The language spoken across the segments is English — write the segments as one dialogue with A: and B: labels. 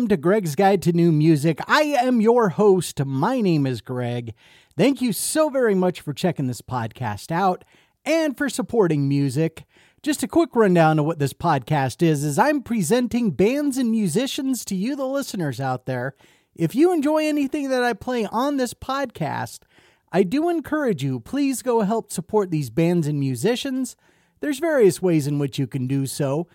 A: welcome to Gregg's Guide to New Music. I am your host. My name is Greg. Thank you so very much for checking this podcast out and for supporting music. Just a quick rundown of what this podcast is is I'm presenting bands and musicians to you the listeners out there. If you enjoy anything that I play on this podcast, I do encourage you please go help support these bands and musicians. There's various ways in which you can do so.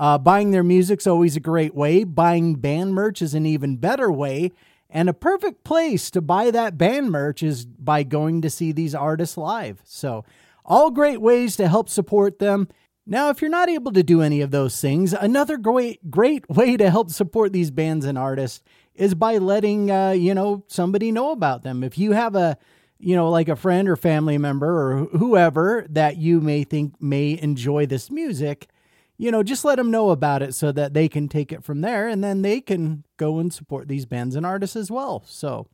A: Uh, buying their music's always a great way. Buying band merch is an even better way. And a perfect place to buy that band merch is by going to see these artists live. So, all great ways to help support them. Now, if you're not able to do any of those things, another great great way to help support these bands and artists is by letting uh, you know somebody know about them. If you have a you know like a friend or family member or whoever that you may think may enjoy this music, you know, just let them know about it so that they can take it from there and then they can go and support these bands and artists as well. So,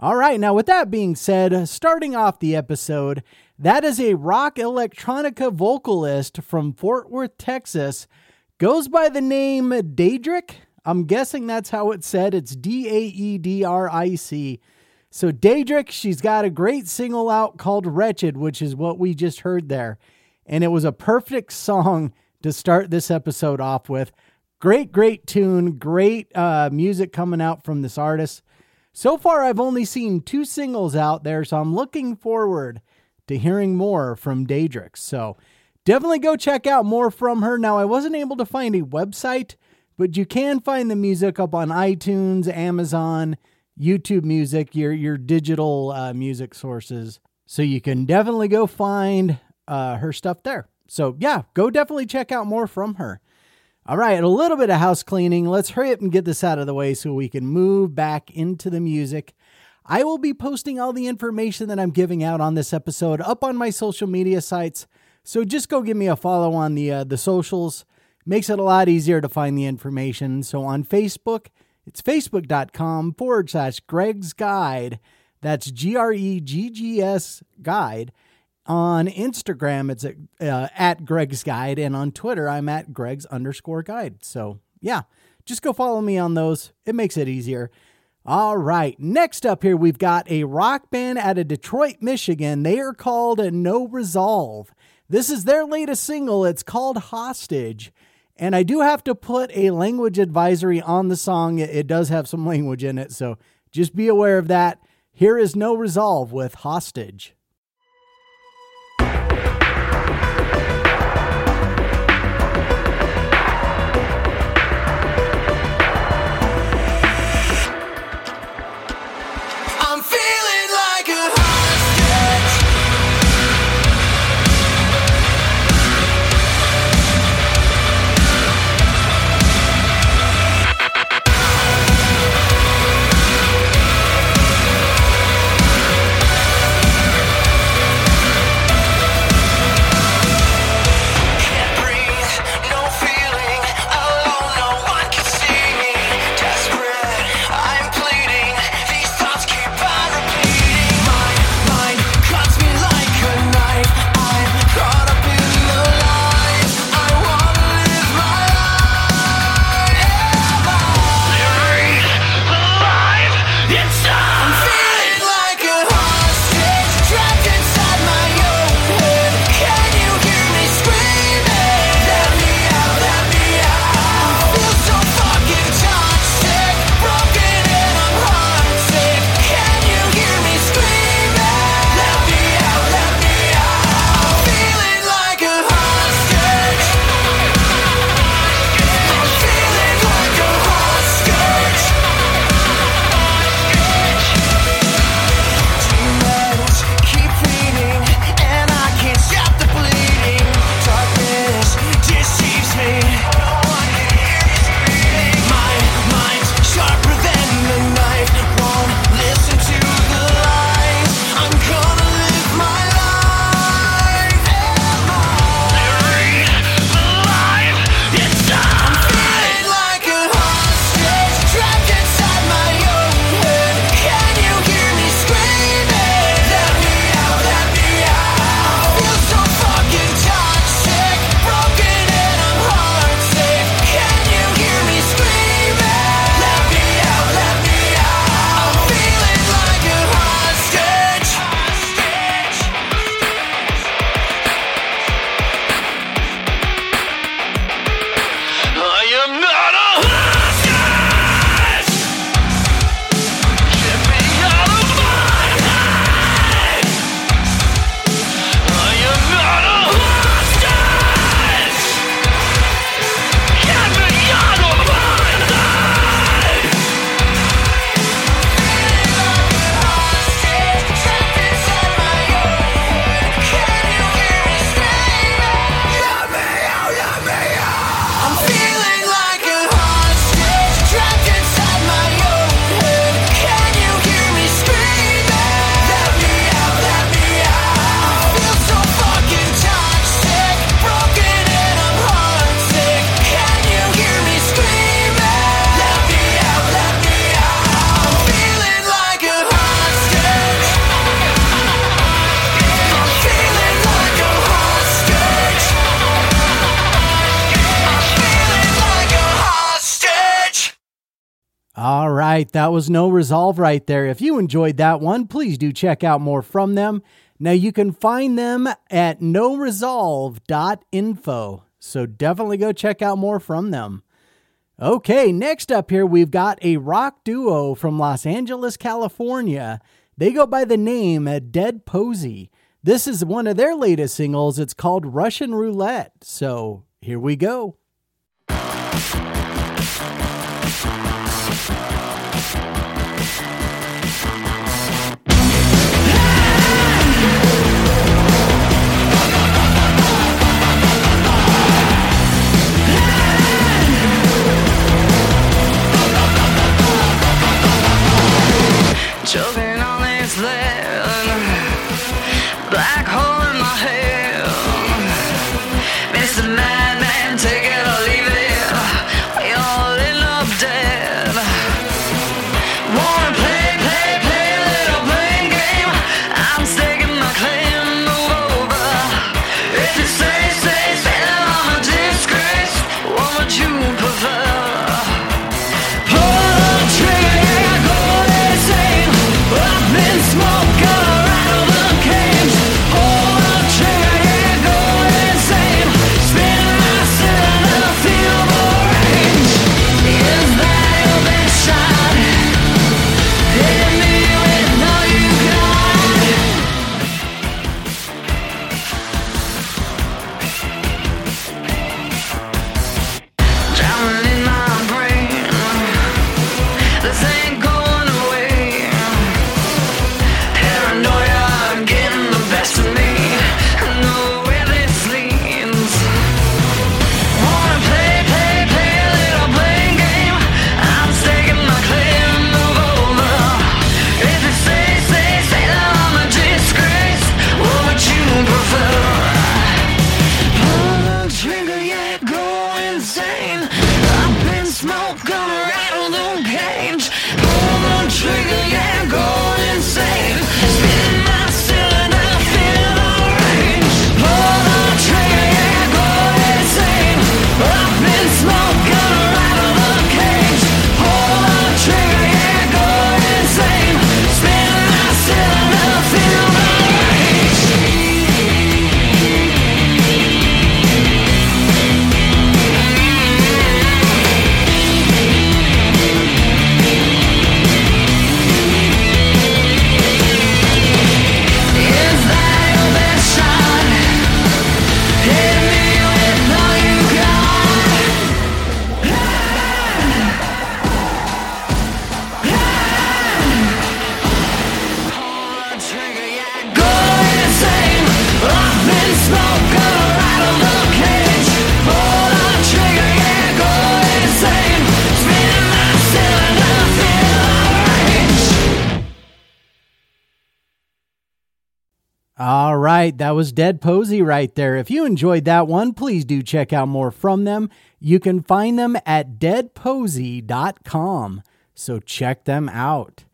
A: all right, now with that being said, starting off the episode, that is a rock electronica vocalist from Fort Worth, Texas, goes by the name Daedric. I'm guessing that's how it's said. It's D A E D R I C. So, Daedric, she's got a great single out called Wretched, which is what we just heard there. And it was a perfect song to start this episode off with. Great, great tune, great uh, music coming out from this artist. So far, I've only seen two singles out there, so I'm looking forward to hearing more from Daedric. So definitely go check out more from her. Now, I wasn't able to find a website, but you can find the music up on iTunes, Amazon, YouTube Music, your your digital uh, music sources. So you can definitely go find uh, her stuff there. So, yeah, go definitely check out more from her. All right, a little bit of house cleaning. Let's hurry up and get this out of the way so we can move back into the music. I will be posting all the information that I'm giving out on this episode up on my social media sites. So just go give me a follow on the uh, the socials. Makes it a lot easier to find the information. So on Facebook, it's facebook.com forward slash Gregg's Guide. That's G R E G G S Guide. On Instagram, it's at, uh, at Gregg's Guide, and on Twitter, I'm at Gregg's underscore guide. So, yeah, just go follow me on those. It makes it easier. All right, next up here, we've got a rock band out of Detroit, Michigan. They are called No Resolve. This is their latest single. It's called Hostage. And I do have to put a language advisory on the song. It does have some language in it, so just be aware of that. Here is No Resolve with Hostage. Right, that was No Resolve right there. If you enjoyed that one, please do check out more from them. Now you can find them at noresolve.info. So definitely go check out more from them. Okay, next up here, we've got a rock duo from Los Angeles, California. They go by the name Dead Posey. This is one of their latest singles. It's called Russian Roulette. So here we go.
B: Choking
A: right, that was Dead Posey right there. If you enjoyed that one, please do check out more from them. You can find them at deadposey.com. So check them out.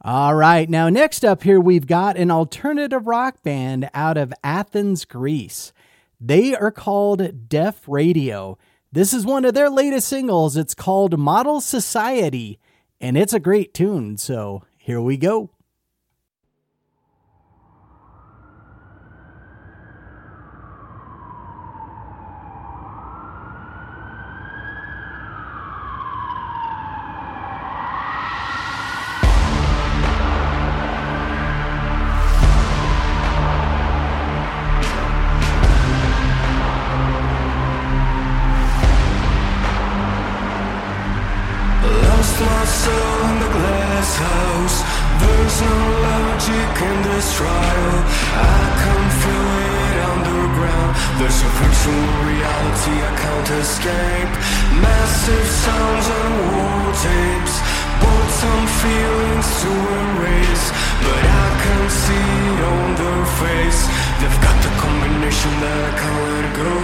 A: All right, now next up here, we've got an alternative rock band out of Athens, Greece. They are called Deaf Radio. This is one of their latest singles. It's called Model Society, and it's a great tune. So here we go.
C: Virtual reality I can't escape. Massive sounds and war tapes. Bought some feelings to erase, but I can see on their face. They've got the combination that I can't let go.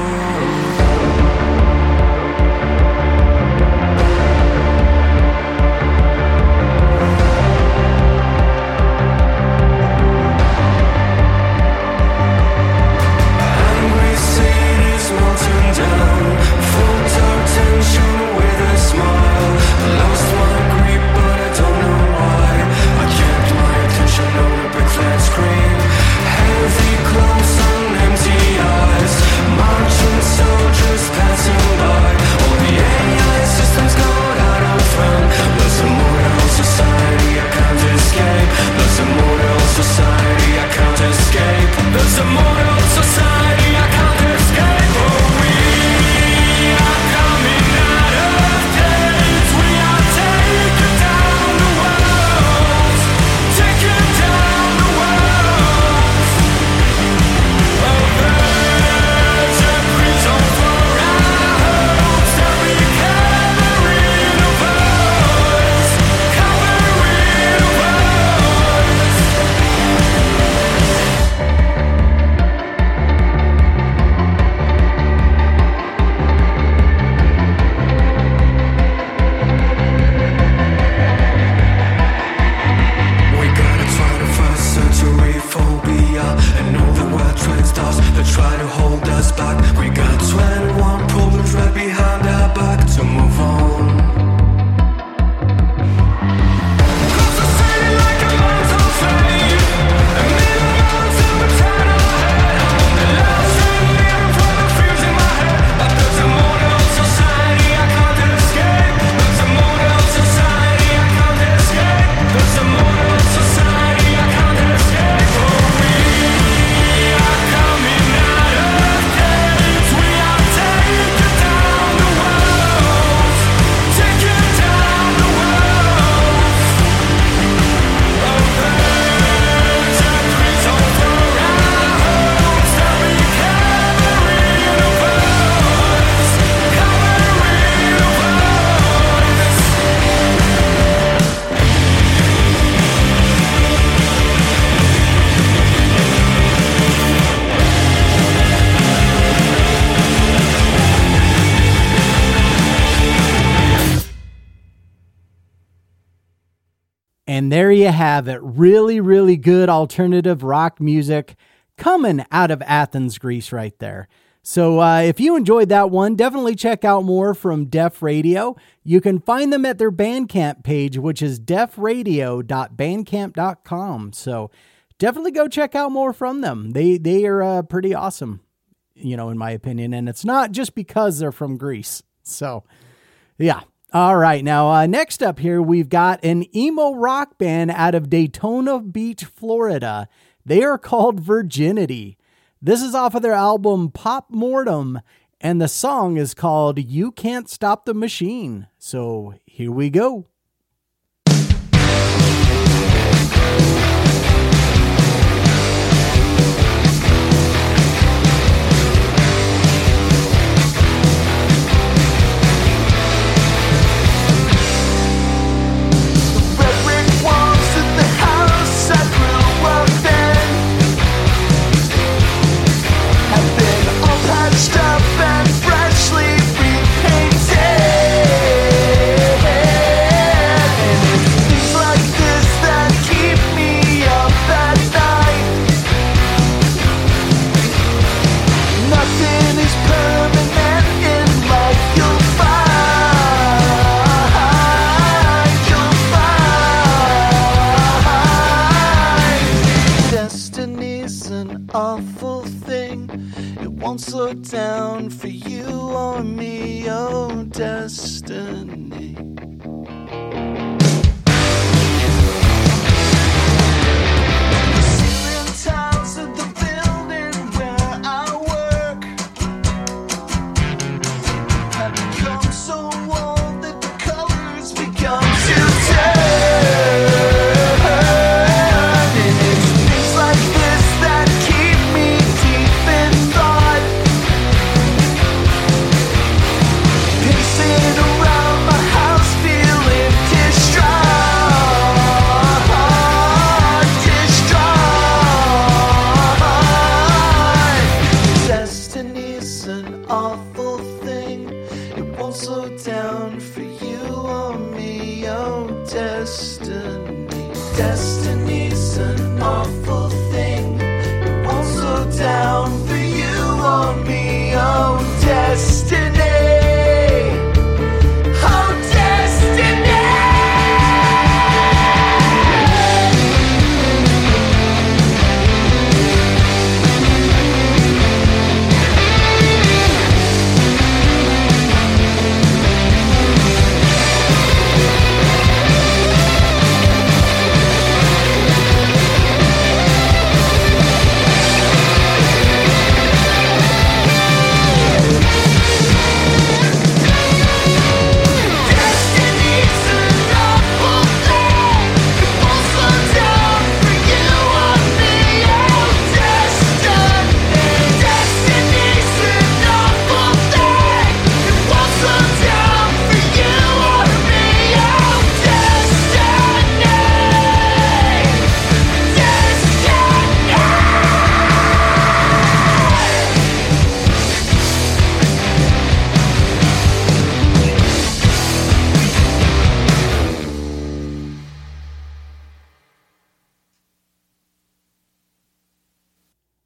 D: And there you have it. Really, really good alternative rock music coming out of Athens, Greece, right there. So uh, if you enjoyed that one, definitely check out more from Deaf Radio. You can find them at their Bandcamp page, which is deafradio.bandcamp.com. So definitely go check out more from them. They they are uh, pretty awesome, you know, in my opinion. And it's not just because they're from Greece. So yeah. All right. Now, uh, next up here, we've got an emo rock band out of Daytona Beach, Florida. They are called Virginity. This is off of their album Pop Mortem, and the song is called You Can't Stop the Machine. So here we go.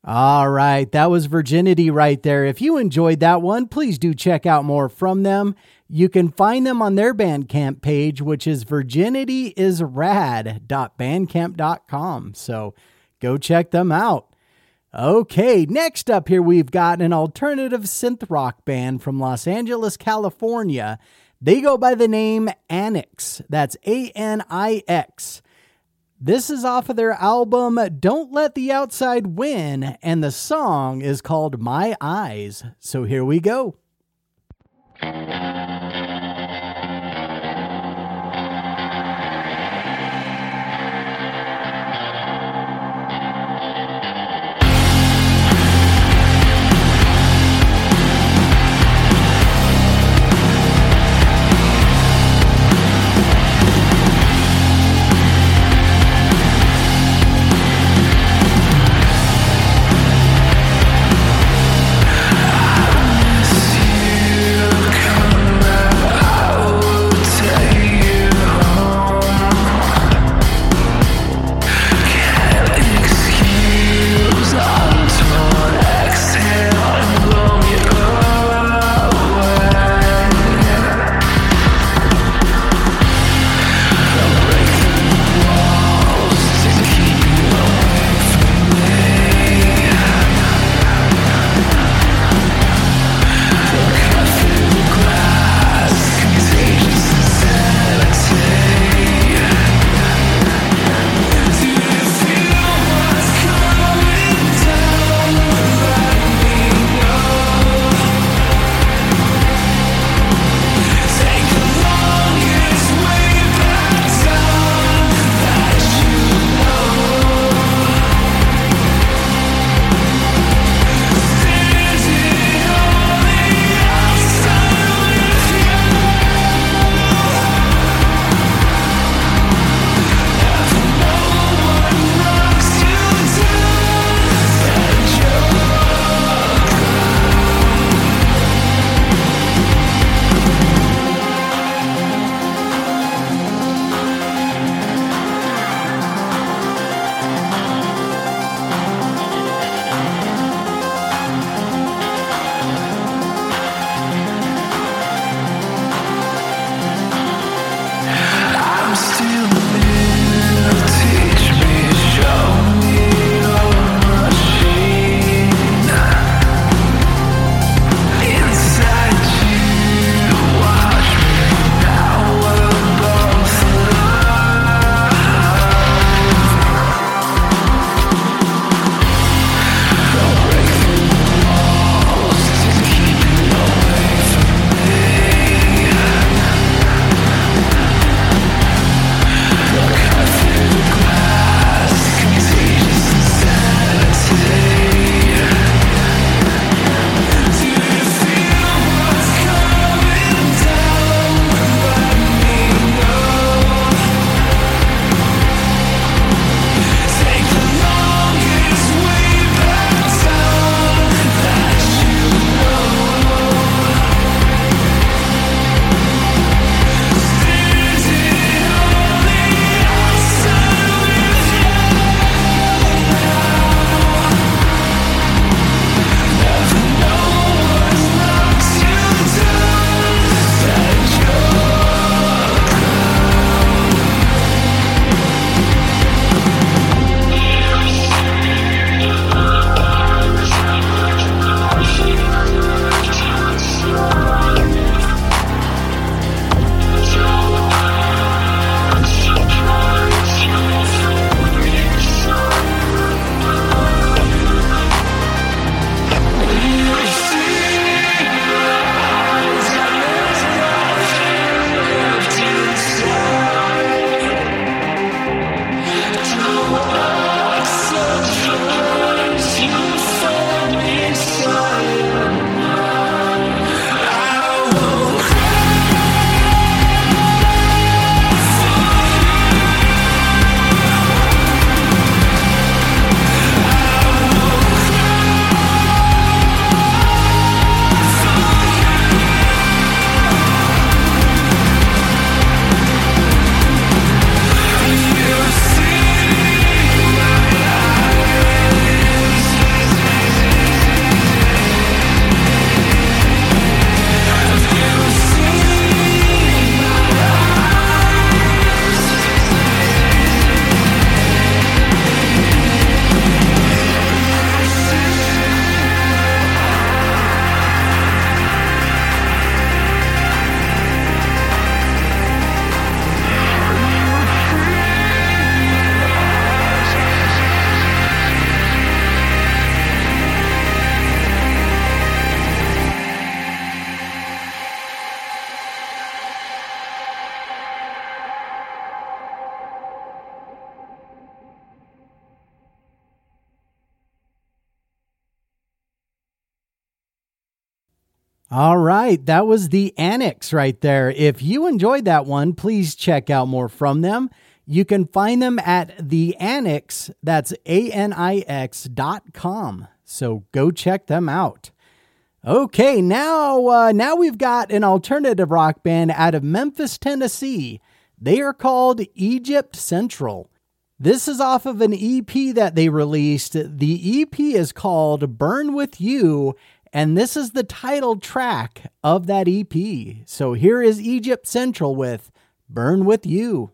D: All right, that was Virginity right there. If you enjoyed that one, please do check out more from them. You can find them on their Bandcamp page, which is virginityisrad.bandcamp.com. So go check them out. Okay, next up here, we've got an alternative synth rock band from Los Angeles, California. They go by the name Anix. That's A N I X. This is off of their album Don't Let the Outside Win, and the song is called My Eyes. So here we go.
B: All right, that was the Anix right there. If you enjoyed that one, please check out more from them. You can find them at the Anix, that's A N I X dot com. So go check them out. Okay, now uh, now we've got an alternative rock band out of Memphis, Tennessee. They are called Egypt Central. This is off of an EP that they released. The EP is called Burn With You, and this is the title track of that EP. So here is Egypt Central with Burn With You.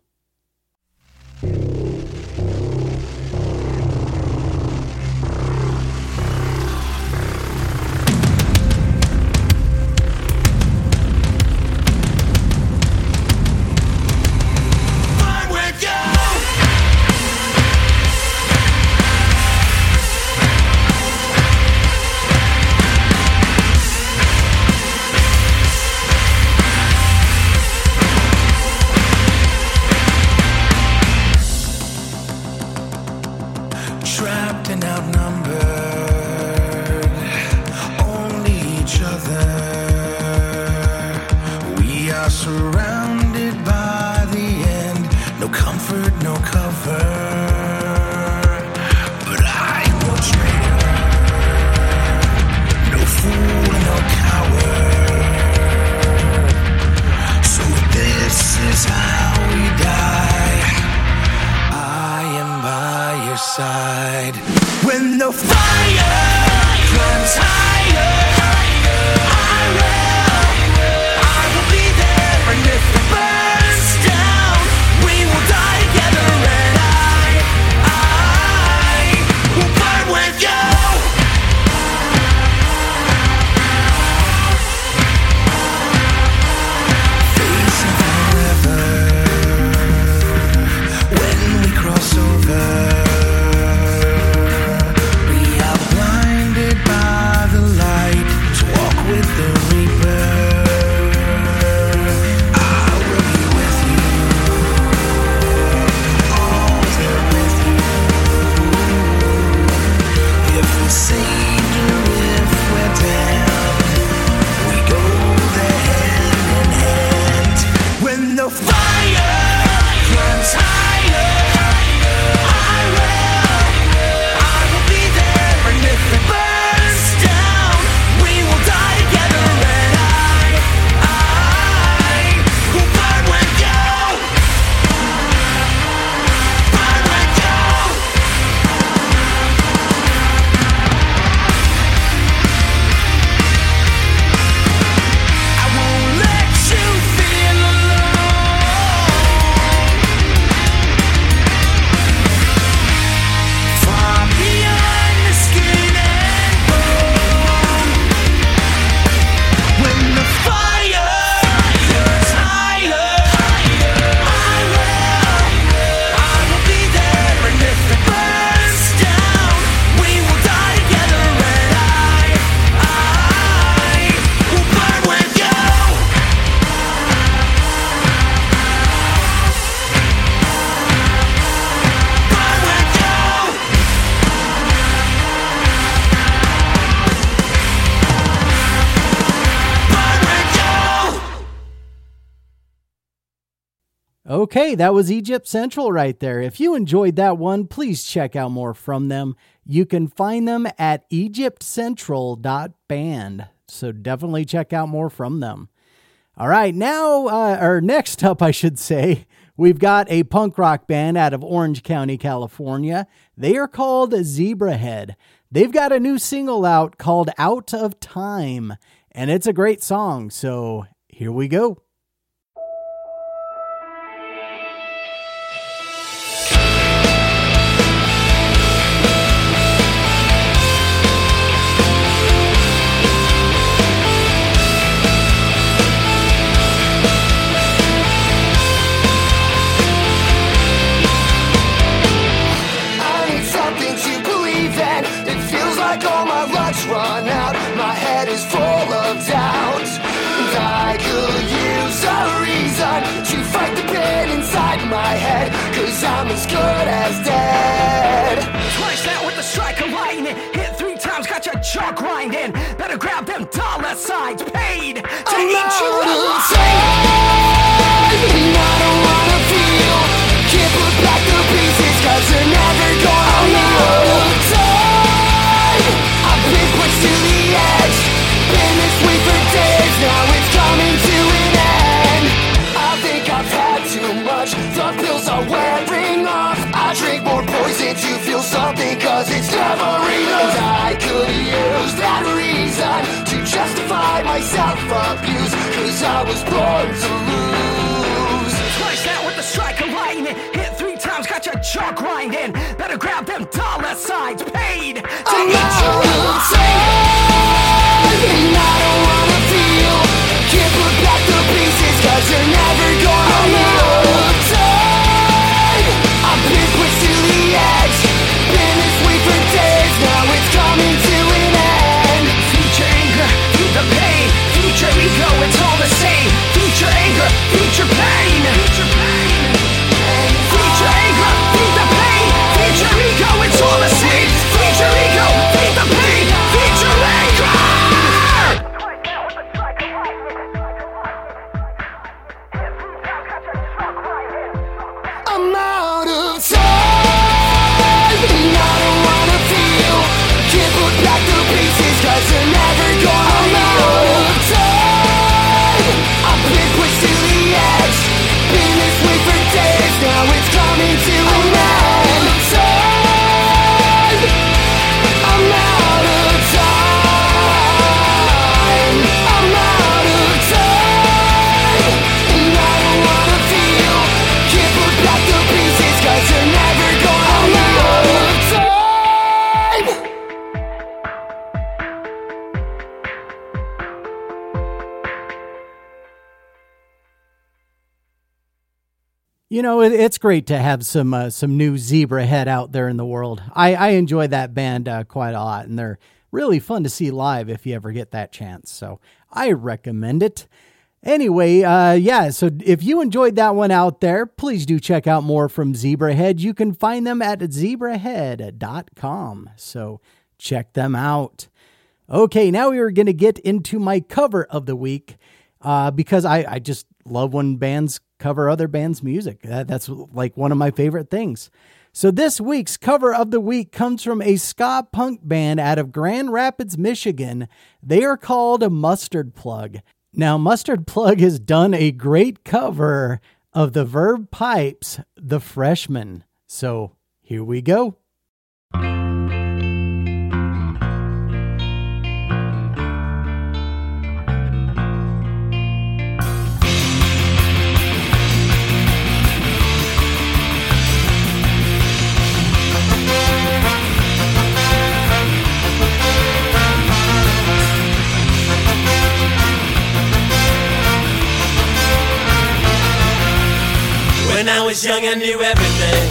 B: Okay, that was Egypt Central right there. If you enjoyed that one, please check out more from them. You can find them at egyptcentral.band. So definitely check out more from them. All right, now, uh, or next up, I should say, we've got a punk rock band out of Orange County, California. They are called Zebrahead. They've got a new single out called Out of Time, and it's a great song. So here we go.
E: Jaw grinding. Better grab them dollar signs. Pay
F: I'm out of time, and I don't wanna feel. Can't put back the pieces, cause they're never gonna I'm out of time. I've been pushed to the edge. Been this way for days, now it's coming to an end. I think I've had too much. The pills are wearing off. I drink more poison to feel something, cause it's never cause I was born to lose.
G: Twice now with the striker lightning. Hit three times, got your jaw grinding. Better grab them dollar signs paid. to
F: I'm
G: eat you
F: out of
G: alive.
A: You know, it, it's great to have some uh, some new Zebrahead out there in the world. I, I enjoy that band uh, quite a lot, and they're really fun to see live if you ever get that chance. So I recommend it. Anyway, uh, yeah, so if you enjoyed that one out there, please do check out more from Zebrahead. You can find them at zebrahead.com. So check them out. Okay, now we are going to get into my cover of the week uh, because I, I just love when bands cover other bands' music. That, that's like one of my favorite things. So this week's cover of the week comes from a ska punk band out of Grand Rapids, Michigan. They are called Mustard Plug. Now, Mustard Plug has done a great cover of the Verve Pipes, The Freshman. So here we go.
H: Was young, I knew everything.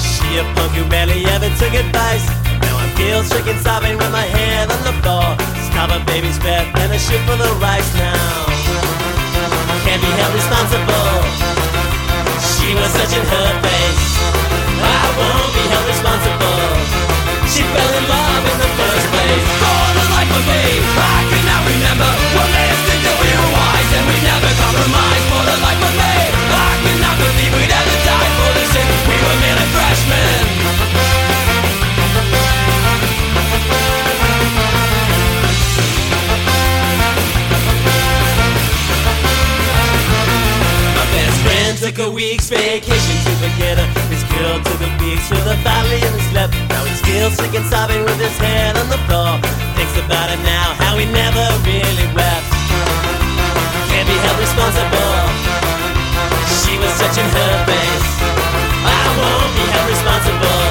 H: She a punk who barely ever took advice. Now I'm guilt stricken, sobbing with my head on the floor. Stop a baby's breath and a shit full of rice now. Can't be held responsible. She was such in her face. I won't be held responsible. She fell in love in the first place. For the life of me, I vacation to forget her. His girl took a week's with a family in his left. Now he's still sick and sobbing with his head on the floor. Thinks about it now, how he never really wept. Can't be held responsible. She was touching her face. I won't be held responsible.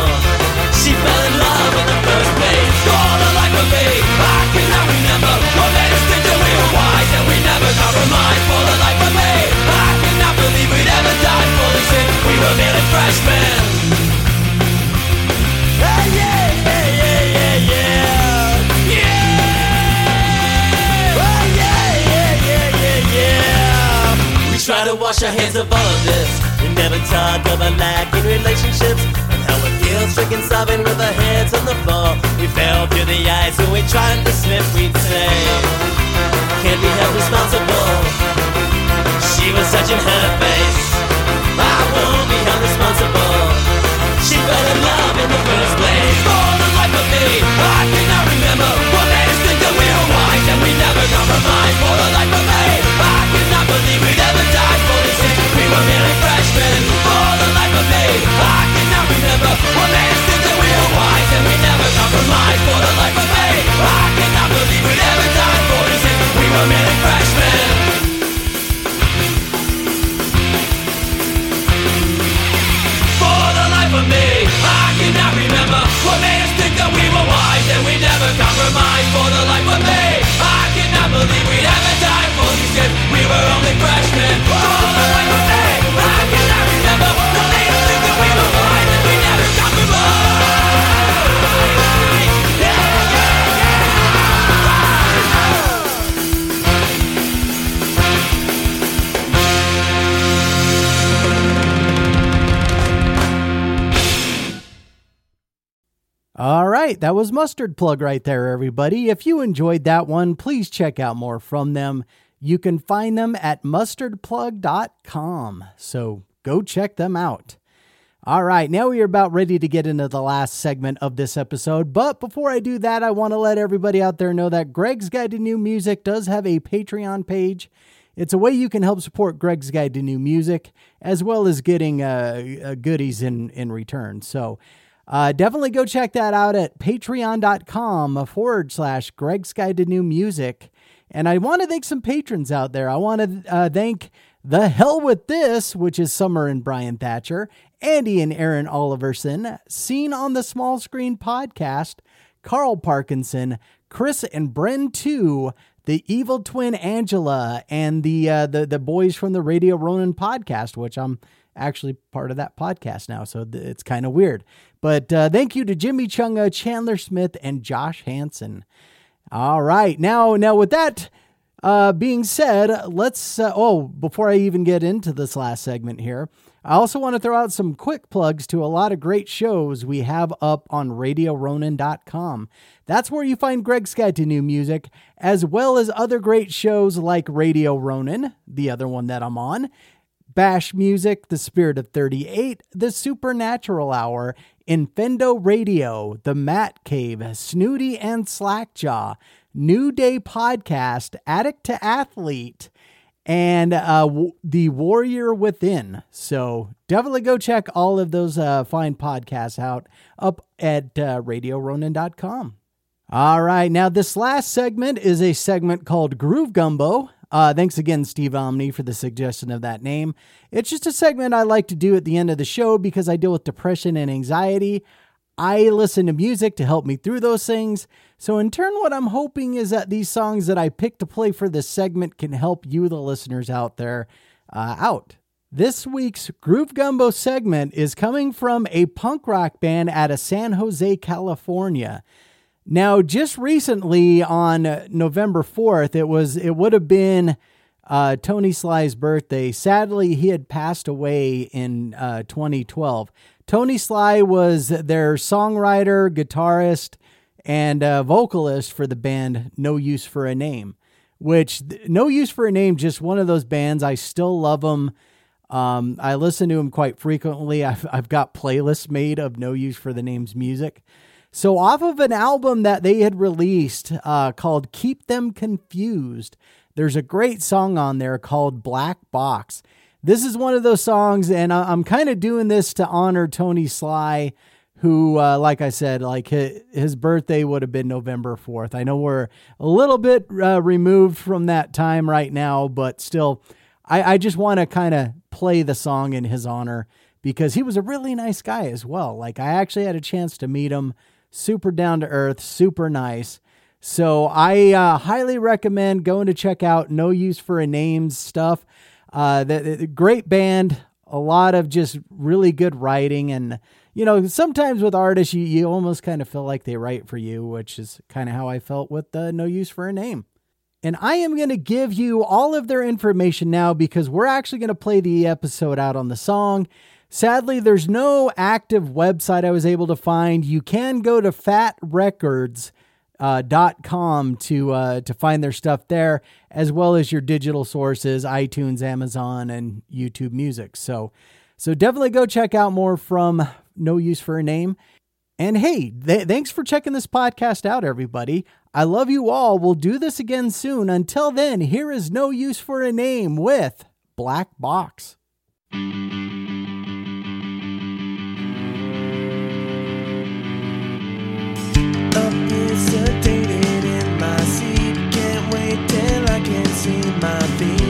H: She fell in love in the first place. The life of me, I cannot remember what made us think that we were wise and we never compromised. Wash our hands of all of this. We never talk about lack in relationships and how we're guilt-stricken, sobbing with our heads on the floor. We fell through the ice when we tried to slip. We'd say, "Can't be held responsible. She was such in her face. I won't be fell in love in the first
A: All right, that was Mustard Plug right there, everybody. If you enjoyed that one, please check out more from them. You can find them at mustardplug.com. So go check them out. All right, now we are about ready to get into the last segment of this episode. But before I do that, I want to let everybody out there know that Gregg's Guide to New Music does have a Patreon page. It's a way you can help support Gregg's Guide to New Music, as well as getting uh, uh, goodies in, in return. So uh, definitely go check that out at patreon.com forward slash Gregg's Guide to New Music. And I want to thank some patrons out there. I want to uh, thank The Hell With This, which is Summer and Brian Thatcher, Andy and Aaron Oliverson, Seen on the Small Screen podcast, Carl Parkinson, Chris and Bren 2, the evil twin Angela, and the uh, the the boys from the Radio Ronin podcast, which I'm actually part of that podcast now, so th- it's kind of weird. But uh, thank you to Jimmy Chunga, Chandler Smith, and Josh Hansen. All right, now now with that uh, being said, let's. Uh, oh, before I even get into this last segment here, I also want to throw out some quick plugs to a lot of great shows we have up on RadioRonin.com. That's where you find Gregg to New Music, as well as other great shows like Radio Ronin, the other one that I'm on, Bash Music, The Spirit of 38, The Supernatural Hour, Infendo Radio, The Matt Cave, Snooty and Slackjaw, New Day Podcast, Addict to Athlete, and uh, w- The Warrior Within. So definitely go check all of those uh, fine podcasts out up at uh, RadioRonin.com. All right, now this last segment is a segment called Groove Gumbo. Uh, thanks again, Steve Omni, for the suggestion of that name. It's just a segment I like to do at the end of the show because I deal with depression and anxiety. I listen to music to help me through those things. So, in turn, what I'm hoping is that these songs that I pick to play for this segment can help you, the listeners out there, uh, out. This week's Groove Gumbo segment is coming from a punk rock band out of San Jose, California. Now, just recently on November 4th, it was it would have been uh, Tony Sly's birthday. Sadly, he had passed away in uh, 2012. Tony Sly was their songwriter, guitarist, and uh, vocalist for the band No Use for a Name. Which No Use for a Name, just one of those bands. I still love them. Um, I listen to them quite frequently. I've, I've got playlists made of No Use for the Name's music. So, off of an album that they had released uh, called Keep Them Confused, there's a great song on there called Black Box. This is one of those songs, and I- I'm kind of doing this to honor Tony Sly, who, uh, like I said, like his, his birthday would have been November 4th. I know we're a little bit uh, removed from that time right now, but still, I, I just want to kind of play the song in his honor because he was a really nice guy as well. Like, I actually had a chance to meet him super down to earth, super nice. So I uh, highly recommend going to check out No Use for a Names stuff. Uh, the, the great band, a lot of just really good writing, and you know sometimes with artists you you almost kind of feel like they write for you, which is kind of how I felt with uh, No Use for a Name. And I am going to give you all of their information now because we're actually going to play the episode out on the song. Sadly, there's no active website I was able to find. You can go to Fat uh, dot com to uh, to find their stuff there, as well as your digital sources, iTunes, Amazon, and YouTube Music. So, so definitely go check out more from No Use for a Name. And hey, th- thanks for checking this podcast out, everybody. I love you all. We'll do this again soon. Until then, here is No Use for a Name with Black Box.
D: My feet.